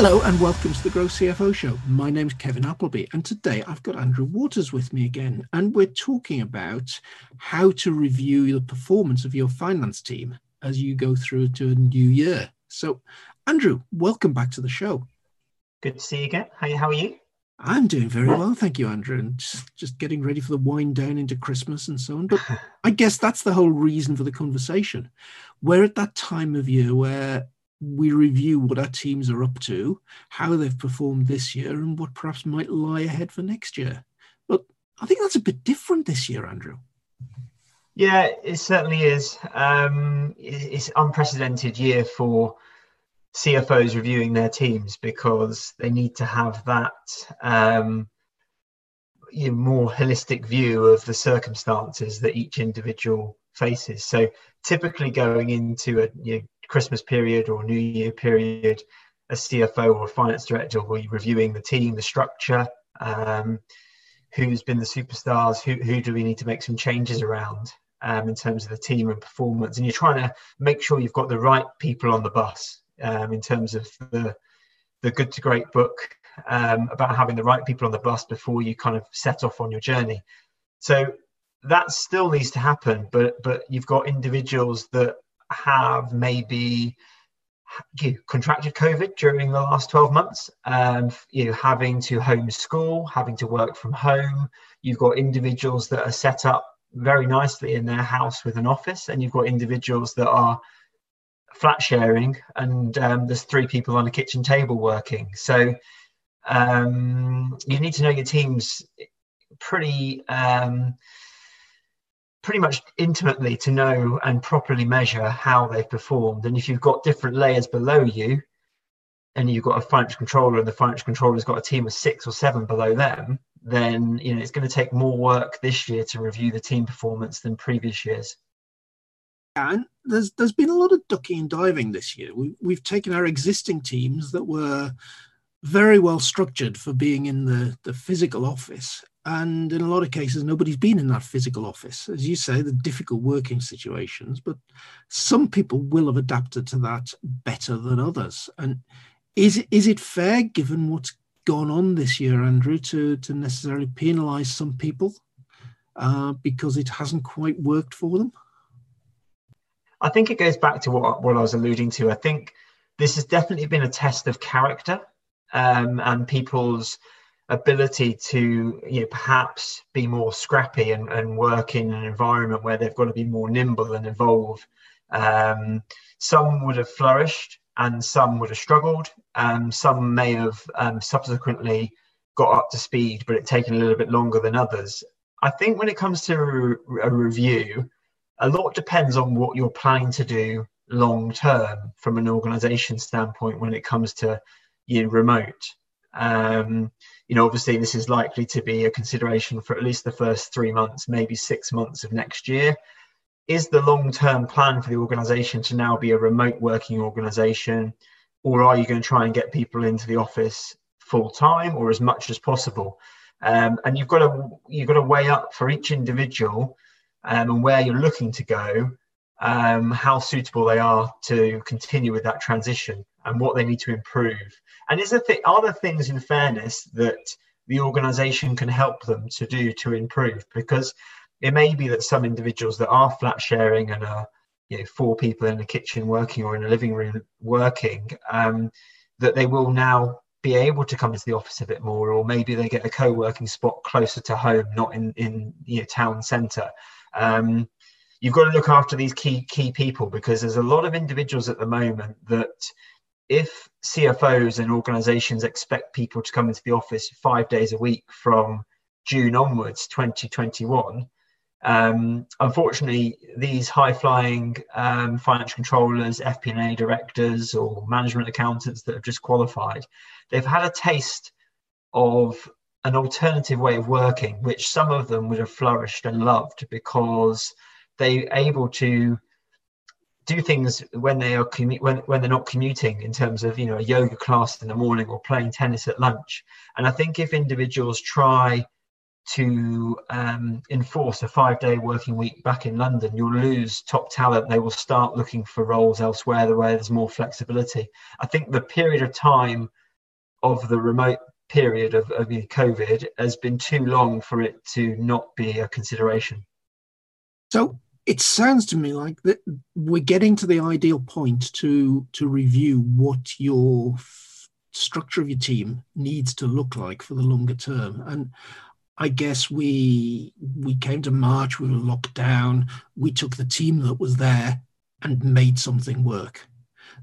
Hello and welcome to the Grow CFO Show. My name's Kevin Appleby, and today I've got Andrew Waters with me again, and we're talking about how to review the performance of your finance team as you go through to a new year. So, Andrew, welcome back to the show. Good to see you again. How, how are you? I'm doing very well, thank you, Andrew, and just, just getting ready for the wind down into Christmas and so on. But I guess that's the whole reason for the conversation. We're at that time of year where we review what our teams are up to, how they've performed this year, and what perhaps might lie ahead for next year. But I think that's a bit different this year, Andrew. Yeah, it certainly is. Um, it's unprecedented year for CFOs reviewing their teams because they need to have that um, you know, more holistic view of the circumstances that each individual faces. So typically going into a you know, Christmas period or New Year period, a CFO or a finance director will be reviewing the team, the structure, um, who's been the superstars, who, who do we need to make some changes around um, in terms of the team and performance. And you're trying to make sure you've got the right people on the bus um, in terms of the the good to great book um, about having the right people on the bus before you kind of set off on your journey. So that still needs to happen, but but you've got individuals that have maybe you contracted COVID during the last 12 months, um, you know, having to homeschool, having to work from home. You've got individuals that are set up very nicely in their house with an office, and you've got individuals that are flat sharing and um, there's three people on a kitchen table working so um, you need to know your teams pretty um, pretty much intimately to know and properly measure how they've performed and if you've got different layers below you and you've got a financial controller and the financial controller's got a team of six or seven below them then you know it's going to take more work this year to review the team performance than previous years and there's there's been a lot of ducking and diving this year. We, we've taken our existing teams that were very well structured for being in the, the physical office. And in a lot of cases, nobody's been in that physical office. As you say, the difficult working situations, but some people will have adapted to that better than others. And is, is it fair, given what's gone on this year, Andrew, to, to necessarily penalise some people uh, because it hasn't quite worked for them? I think it goes back to what, what I was alluding to. I think this has definitely been a test of character um, and people's ability to you know, perhaps be more scrappy and, and work in an environment where they've got to be more nimble and evolve. Um, some would have flourished and some would have struggled. Um, some may have um, subsequently got up to speed, but it taken a little bit longer than others. I think when it comes to a, review, a lot depends on what you're planning to do long term from an organization standpoint when it comes to you know, remote. Um, you know, obviously, this is likely to be a consideration for at least the first three months, maybe six months of next year. Is the long term plan for the organization to now be a remote working organization, or are you going to try and get people into the office full time or as much as possible? Um, and you've got to you've got to weigh up for each individual um, and where you're looking to go, um, how suitable they are to continue with that transition and what they need to improve. And is there th- are there things in fairness that the organization can help them to do to improve? Because it may be that some individuals that are flat sharing and are you know, four people in a kitchen working or in a living room working, um, that they will now be able to come into the office a bit more, or maybe they get a co-working spot closer to home, not in in you know, town centre. Um, you've got to look after these key key people because there's a lot of individuals at the moment that if CFOs and organizations expect people to come into the office five days a week from June onwards, 2021, um, unfortunately, these high-flying um, financial controllers, FP&A directors, or management accountants that have just qualified, they've had a taste of an alternative way of working, which some of them would have flourished and loved because they're able to do things when they are commu- when, when they're not commuting in terms of you know a yoga class in the morning or playing tennis at lunch. And i think if individuals try to um, enforce a five day working week back in london you'll lose top talent. They will start looking for roles elsewhere where there's more flexibility. I think the period of time of the remote period of, of COVID has been too long for it to not be a consideration. So it sounds to me like that we're getting to the ideal point to to review what your f- structure of your team needs to look like for the longer term. And I guess we we came to March, we were locked down, we took the team that was there and made something work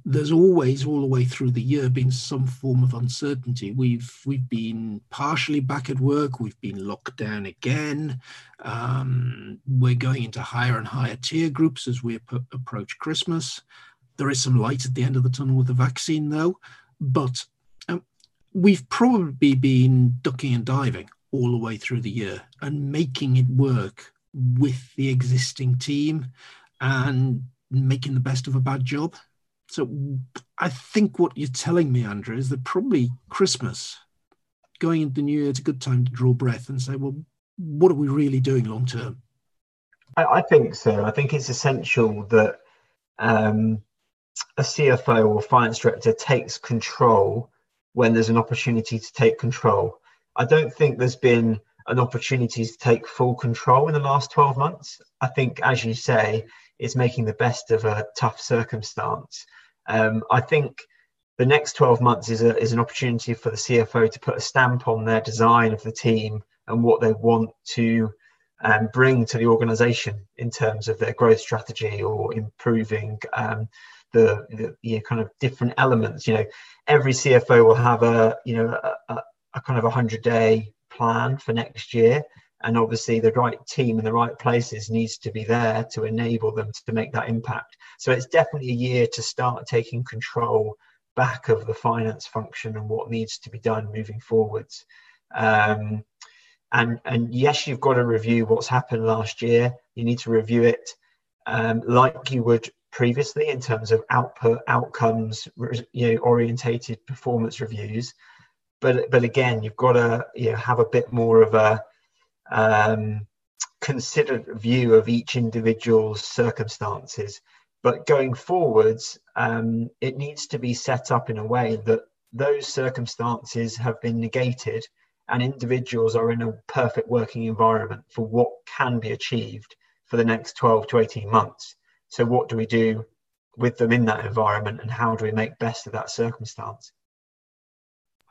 there's always all the way through the year been some form of uncertainty. We've we've been partially back at work. We've been locked down again. Um, we're going into higher and higher tier groups as we ap- approach christmas. There is some light at the end of the tunnel with the vaccine though. But um, we've probably been ducking and diving all the way through the year and making it work with the existing team and making the best of a bad job so I think what you're telling me, Andrew, is that probably Christmas, going into the new year, it's a good time to draw breath and say, well, what are we really doing long term? I, I, think so. I think it's essential that um, a CFO or finance director takes control when there's an opportunity to take control. I don't think there's been an opportunity to take full control in the last 12 months. I think, as you say, it's making the best of a tough circumstance. Um, I think the next 12 months is, a, is an opportunity for the CFO to put a stamp on their design of the team and what they want to um, bring to the organization in terms of their growth strategy or improving um, the, the you know, kind of different elements. You know, every CFO will have a you know a, a kind of a hundred day plan for next year, and obviously the right team in the right places needs to be there to enable them to make that impact. So it's definitely a year to start taking control back of the finance function and what needs to be done moving forwards. Um, and and yes you've got to review what's happened last year. You need to review it um, like you would previously in terms of output outcomes you know orientated performance reviews. But but again you've got to you know have a bit more of a um, considered view of each individual's circumstances. But going forwards, um, it needs to be set up in a way that those circumstances have been negated and individuals are in a perfect working environment for what can be achieved for the next 12 to 18 months. So, what do we do with them in that environment and how do we make best of that circumstance?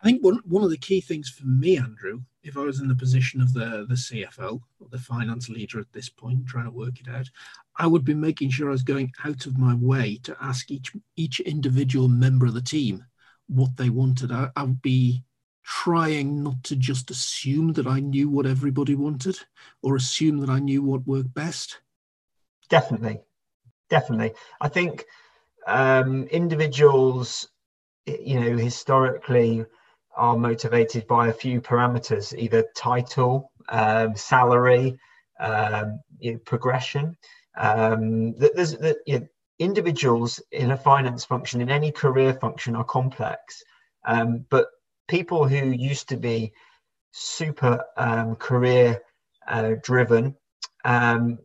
I think one, one of the key things for me, Andrew, if I was in the position of the, the CFO or the finance leader at this point, trying to work it out, I would be making sure I was going out of my way to ask each each individual member of the team what they wanted. I, I would be trying not to just assume that I knew what everybody wanted or assume that I knew what worked best. Definitely, definitely. I think um, individuals, you know, historically are motivated by a few parameters, either title, um, salary, um, you know, progression. Um, there's you know, individuals in a finance function, in any career function, are complex. Um, but people who used to be super um, career uh, driven, um,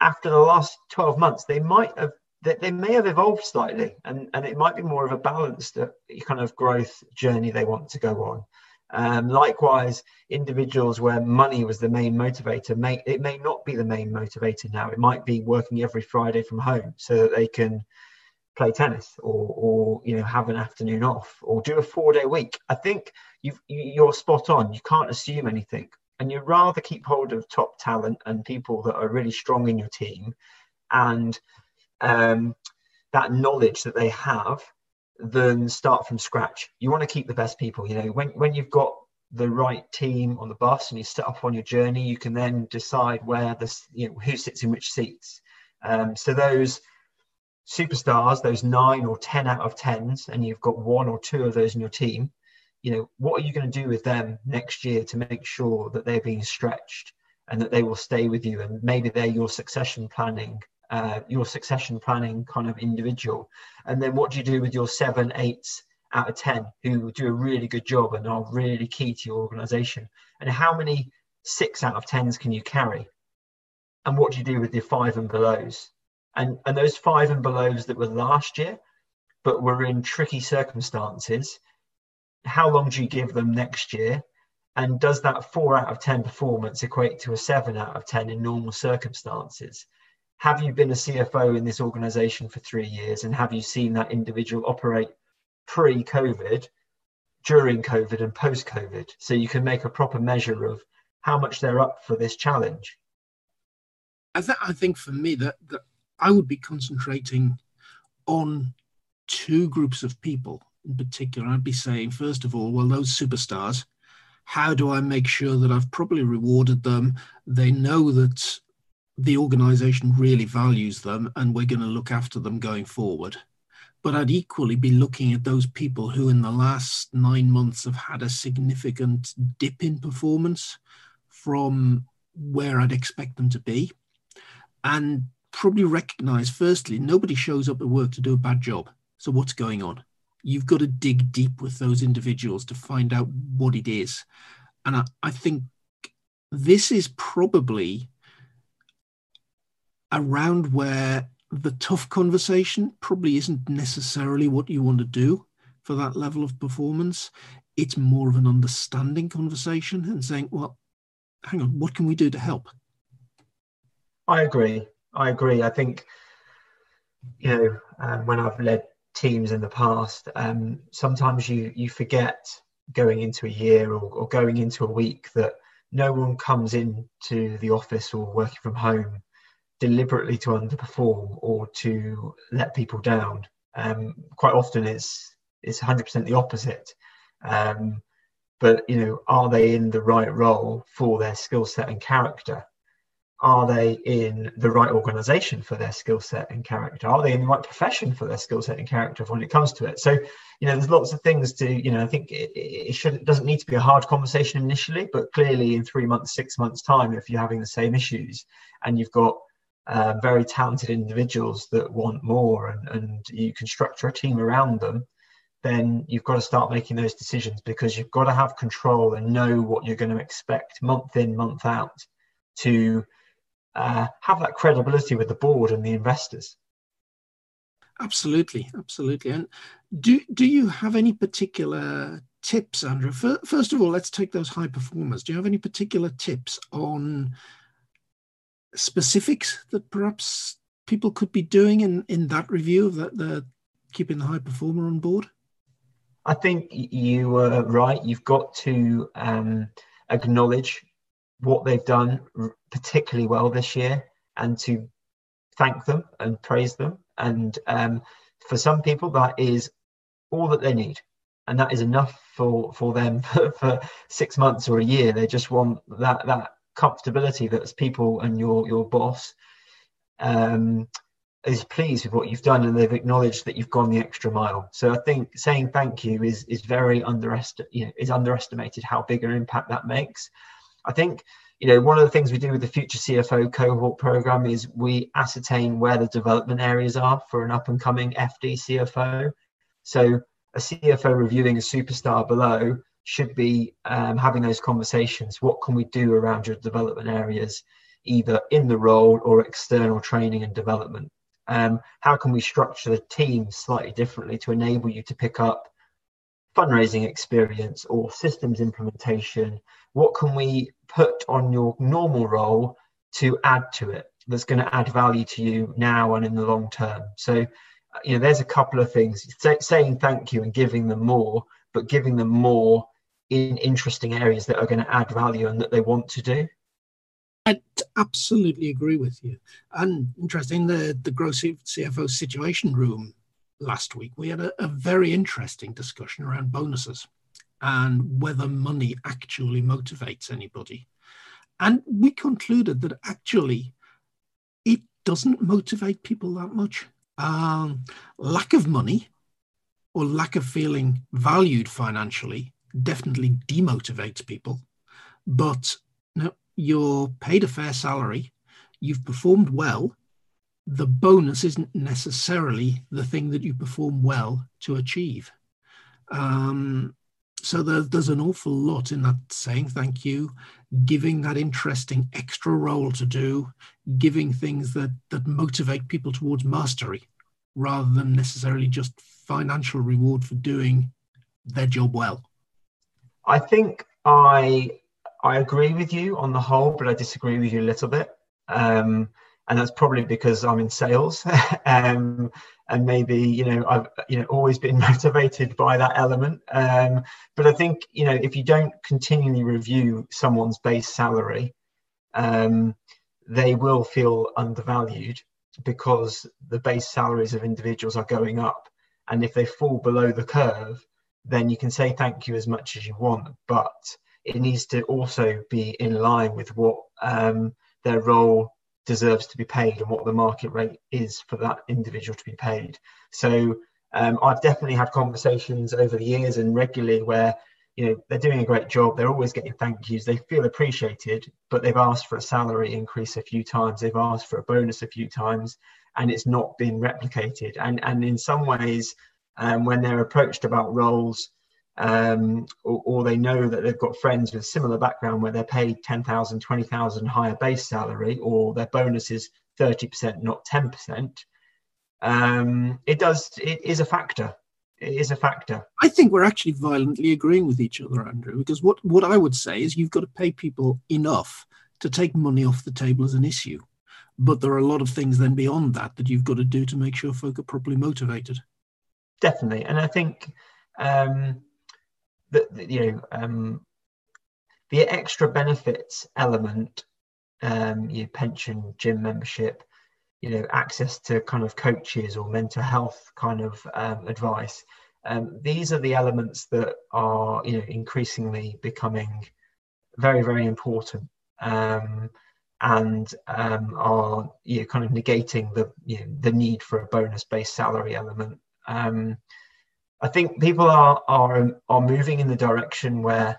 after the last 12 months, they might have that they may have evolved slightly and, and it might be more of a balanced uh, kind of growth journey they want to go on. Um, likewise, individuals where money was the main motivator, may, it may not be the main motivator now. It might be working every Friday from home so that they can play tennis or, or you know have an afternoon off or do a four day week. I think you've, you're spot on. You can't assume anything, and you rather keep hold of top talent and people that are really strong in your team, and um, that knowledge that they have than start from scratch. You want to keep the best people. You know, when when you've got the right team on the bus and you set up on your journey, you can then decide where this, you know, who sits in which seats. Um, so those superstars, those nine or ten out of tens, and you've got one or two of those in your team. You know, what are you going to do with them next year to make sure that they're being stretched and that they will stay with you, and maybe they're your succession planning uh, your succession planning kind of individual. And then what do you do with your seven, eights out of 10 who do a really good job and are really key to your organization? And how many six out of 10s can you carry? And what do you do with your five and belows? And, and those five and belows that were last year, but were in tricky circumstances, how long do you give them next year? And does that four out of 10 performance equate to a seven out of 10 in normal circumstances? Have you been a CFO in this organization for three years and have you seen that individual operate pre COVID, during COVID, and post COVID? So you can make a proper measure of how much they're up for this challenge. I, th- I think for me that, that I would be concentrating on two groups of people in particular. I'd be saying, first of all, well, those superstars, how do I make sure that I've properly rewarded them? They know that the organization really values them and we're going to look after them going forward. But I'd equally be looking at those people who, in the last nine months, have had a significant dip in performance from where I'd expect them to be. And probably recognize, firstly, nobody shows up at work to do a bad job. So, what's going on? You've got to dig deep with those individuals to find out what it is. And I, I think this is probably around where the tough conversation probably isn't necessarily what you want to do for that level of performance. It's more of an understanding conversation and saying, well, hang on, what can we do to help? I agree. I agree. I think, you know, um, when I've led teams in the past, um, sometimes you you forget going into a year or, or going into a week that no one comes into the office or working from home deliberately to underperform or to let people down. Um, quite often, it's it's 100% the opposite. Um, but you know, are they in the right role for their skill set and character? Are they in the right organization for their skill set and character? Are they in the right profession for their skill set and character when it comes to it? So, you know, there's lots of things to, you know, I think it, it should it doesn't need to be a hard conversation initially, but clearly in three months, six months time, if you're having the same issues and you've got uh, very talented individuals that want more and, and you can structure a team around them, then you've got to start making those decisions because you've got to have control and know what you're going to expect month in, month out to uh, have that credibility with the board and the investors. Absolutely, absolutely. And do do you have any particular tips, Andrew? First of all, let's take those high performers. Do you have any particular tips on specifics that perhaps people could be doing in in that review of that the keeping the high performer on board? I think you were right. You've got to um, acknowledge what they've done particularly well this year and to thank them and praise them. And um, for some people, that is all that they need. And that is enough for, for them for, for six months or a year. They just want that, that comfortability that's people and your, your boss um, is pleased with what you've done and they've acknowledged that you've gone the extra mile. So I think saying thank you is is very underestimated. You know, is underestimated how big an impact that makes. I think you know one of the things we do with the future CFO cohort program is we ascertain where the development areas are for an up and coming FD CFO. So a CFO reviewing a superstar below should be um, having those conversations. What can we do around your development areas, either in the role or external training and development? Um, how can we structure the team slightly differently to enable you to pick up fundraising experience or systems implementation? What can we put on your normal role to add to it that's going to add value to you now and in the long term? So, you know, there's a couple of things Say, saying thank you and giving them more, but giving them more in interesting areas that are going to add value and that they want to do. I absolutely agree with you. And interesting, the the Grow CFO Situation Room last week, we had a, a very interesting discussion around bonuses and whether money actually motivates anybody. And we concluded that actually it doesn't motivate people that much. Um, lack of money or lack of feeling valued financially definitely demotivates people. But you're paid a fair salary, you've performed well, the bonus isn't necessarily the thing that you perform well to achieve. Um, so there, there's an awful lot in that saying thank you, giving that interesting extra role to do, giving things that that motivate people towards mastery, rather than necessarily just financial reward for doing their job well. I think I I agree with you on the whole, but I disagree with you a little bit. Um, and that's probably because I'm in sales, um, and maybe you know I've you know always been motivated by that element. Um, but I think you know if you don't continually review someone's base salary, um, they will feel undervalued because the base salaries of individuals are going up, and if they fall below the curve, then you can say thank you as much as you want, but it needs to also be in line with what um, their role deserves to be paid and what the market rate is for that individual to be paid. So um, I've definitely had conversations over the years and regularly where you know they're doing a great job they're always getting thank yous they feel appreciated but they've asked for a salary increase a few times they've asked for a bonus a few times and it's not been replicated and and in some ways um, when they're approached about roles um, or, or, they know that they've got friends with similar background where they're paid 10,000, 20,000 higher base salary or their bonus is 30%, not 10%, um, it does, it is a factor. It is a factor. I think we're actually violently agreeing with each other, Andrew, because what, what I would say is you've got to pay people enough to take money off the table as an issue. But there are a lot of things then beyond that that you've got to do to make sure folk are properly motivated. Definitely. And I think um, the you know um, the extra benefits element, um, your pension, gym membership, you know, access to kind of coaches or mental health kind of um, advice. Um, these are the elements that are you know increasingly becoming very very important um, and um, are you know, kind of negating the you know, the need for a bonus based salary element. Um, I think people are are are moving in the direction where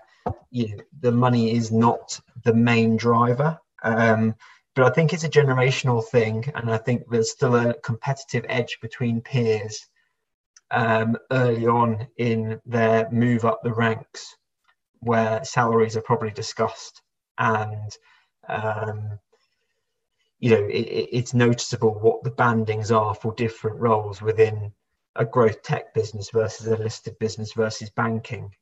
you know, the money is not the main driver. Um, but I think it's a generational thing, and I think there's still a competitive edge between peers um, early on in their move up the ranks, where salaries are probably discussed, and um, you know it, it's noticeable what the bandings are for different roles within a growth tech business versus a listed business versus banking.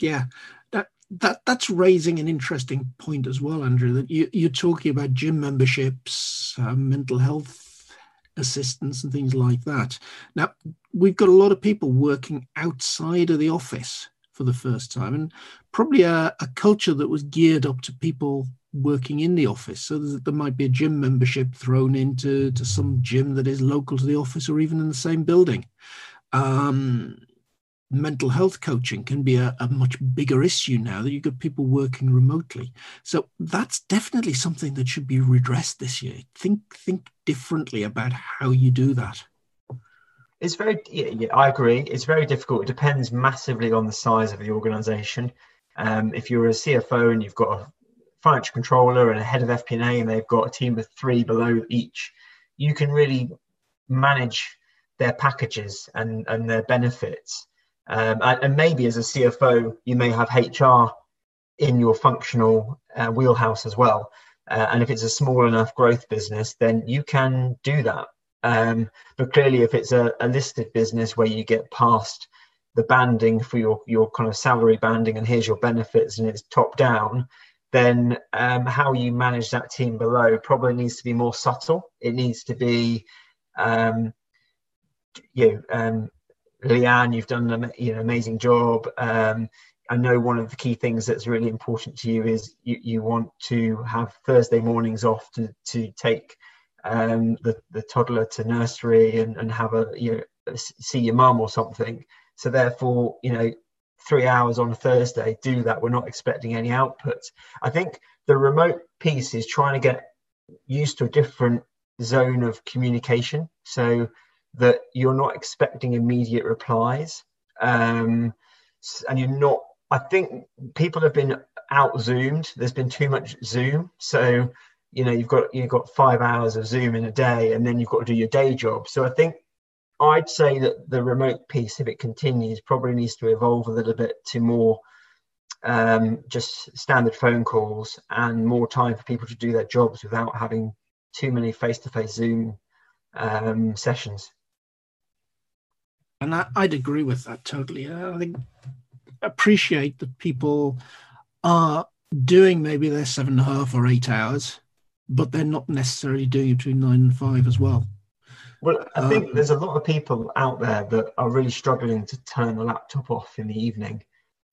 Yeah, that that that's raising an interesting point as well, Andrew. That you, you're talking about gym memberships, uh, mental health assistance, and things like that. Now we've got a lot of people working outside of the office for the first time, and probably a, a culture that was geared up to people working in the office. So there might be a gym membership thrown into to some gym that is local to the office or even in the same building. Um, mental health coaching can be a, a, much bigger issue now that you've got people working remotely. So that's definitely something that should be redressed this year. Think think differently about how you do that. It's very yeah, yeah I agree. It's very difficult. It depends massively on the size of the organization. Um, if you're a CFO and you've got a financial controller and a head of FP&A, and they've got a team of three below each, you can really manage their packages and, and their benefits. Um, and, and, maybe as a CFO, you may have HR in your functional uh, wheelhouse as well. Uh, and if it's a small enough growth business, then you can do that. Um, but clearly, if it's a, a listed business where you get past the banding for your, your kind of salary banding and here's your benefits and it's top down, then um, how you manage that team below probably needs to be more subtle. It needs to be, um, you know, um, Leanne, you've done an you know, amazing job. Um, I know one of the key things that's really important to you is you, you want to have Thursday mornings off to, to take um, the, the toddler to nursery and, and have a, you know, see your mum or something. So therefore, you know, three hours on a Thursday, do that. We're not expecting any output. I think the remote piece is trying to get used to a different zone of communication so that you're not expecting immediate replies. Um, and you're not, I think people have been out zoomed. There's been too much Zoom. So, you know, you've got you've got five hours of Zoom in a day and then you've got to do your day job. So I think I'd say that the remote piece, if it continues, probably needs to evolve a little bit to more um, just standard phone calls and more time for people to do their jobs without having too many face-to-face Zoom um, sessions. And I, would agree with that totally. I think appreciate that people are doing maybe their seven and a half or eight hours, but they're not necessarily doing it between nine and five as well. Well, I think um, there's a lot of people out there that are really struggling to turn the laptop off in the evening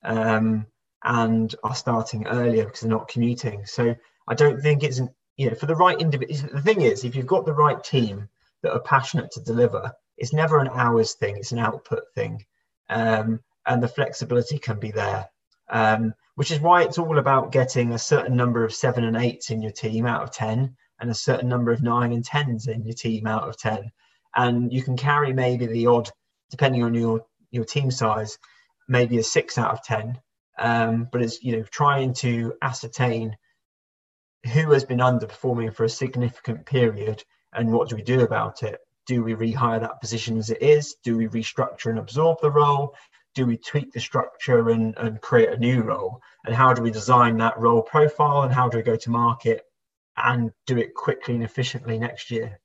um, and are starting earlier because they're not commuting. So I don't think it's, an, you know, for the right individual. The thing is, if you've got the right team that are passionate to deliver, it's never an hours thing, it's an output thing. Um, and the flexibility can be there. Um, which is why it's all about getting a certain number of seven and eights in your team out of 10 and a certain number of nine and tens in your team out of 10 and you can carry maybe the odd depending on your your team size maybe a six out of 10 um, but it's you know trying to ascertain who has been underperforming for a significant period and what do we do about it? Do we rehire that position as it is? Do we restructure and absorb the role? Do we tweak the structure and, and create a new role? And how do we design that role profile and how do we go to market and do it quickly and efficiently next year.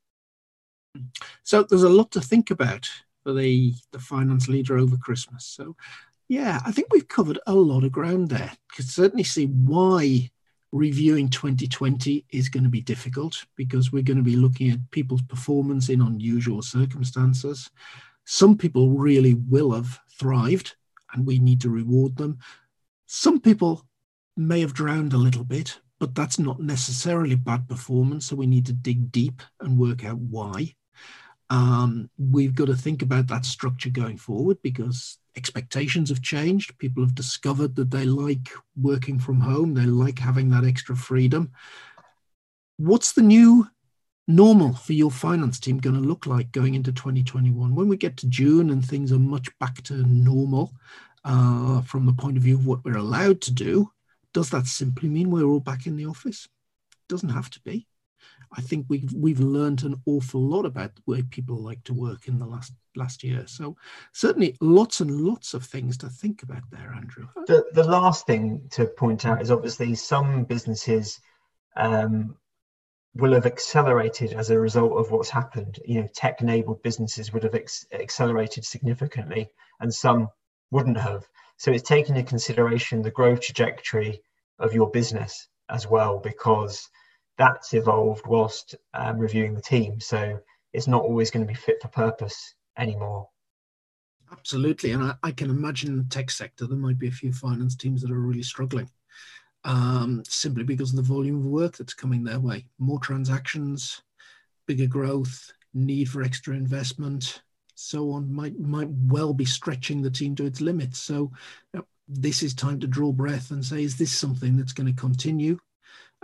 So there's a lot to think about for the, the finance leader over Christmas. So, yeah, I think we've covered a lot of ground there. Could certainly see why reviewing 2020 is going to be difficult because we're going to be looking at people's performance in unusual circumstances. Some people really will have thrived and we need to reward them. Some people may have drowned a little bit but that's not necessarily bad performance. So we need to dig deep and work out why. Um, we've got to think about that structure going forward because expectations have changed. People have discovered that they like working from home, they like having that extra freedom. What's the new normal for your finance team going to look like going into 2021? When we get to June and things are much back to normal uh, from the point of view of what we're allowed to do, does that simply mean we're all back in the office? Doesn't have to be. I think we've we've learned an awful lot about the way people like to work in the last last year. So certainly lots and lots of things to think about there, Andrew. The the last thing to point out is obviously some businesses um, will have accelerated as a result of what's happened. You know, tech-enabled businesses would have ex- accelerated significantly, and some wouldn't have. So it's taking into consideration the growth trajectory of your business as well, because that's evolved whilst um, reviewing the team. So it's not always going to be fit for purpose anymore. Absolutely. And I, I can imagine in the tech sector, there might be a few finance teams that are really struggling um, simply because of the volume of work that's coming their way. More transactions, bigger growth, need for extra investment, so on might might well be stretching the team to its limits. So know, this is time to draw breath and say, is this something that's going to continue?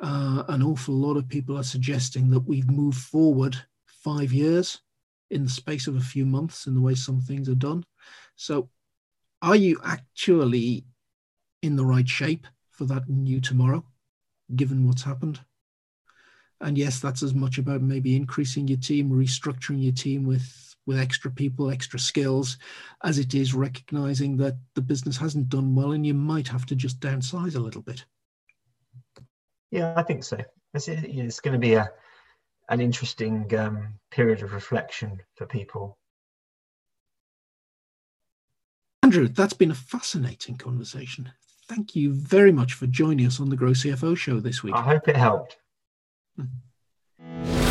Uh, an awful lot of people are suggesting that we've moved forward five years in the space of a few months in the way some things are done. So, are you actually in the right shape for that new tomorrow, given what's happened? And yes, that's as much about maybe increasing your team, restructuring your team with with extra people, extra skills, as it is recognizing that the business hasn't done well and you might have to just downsize a little bit. Yeah, I think so. It's, it's going to be a an interesting um, period of reflection for people. Andrew, that's been a fascinating conversation. Thank you very much for joining us on the Grow CFO show this week. I hope it helped. Hmm.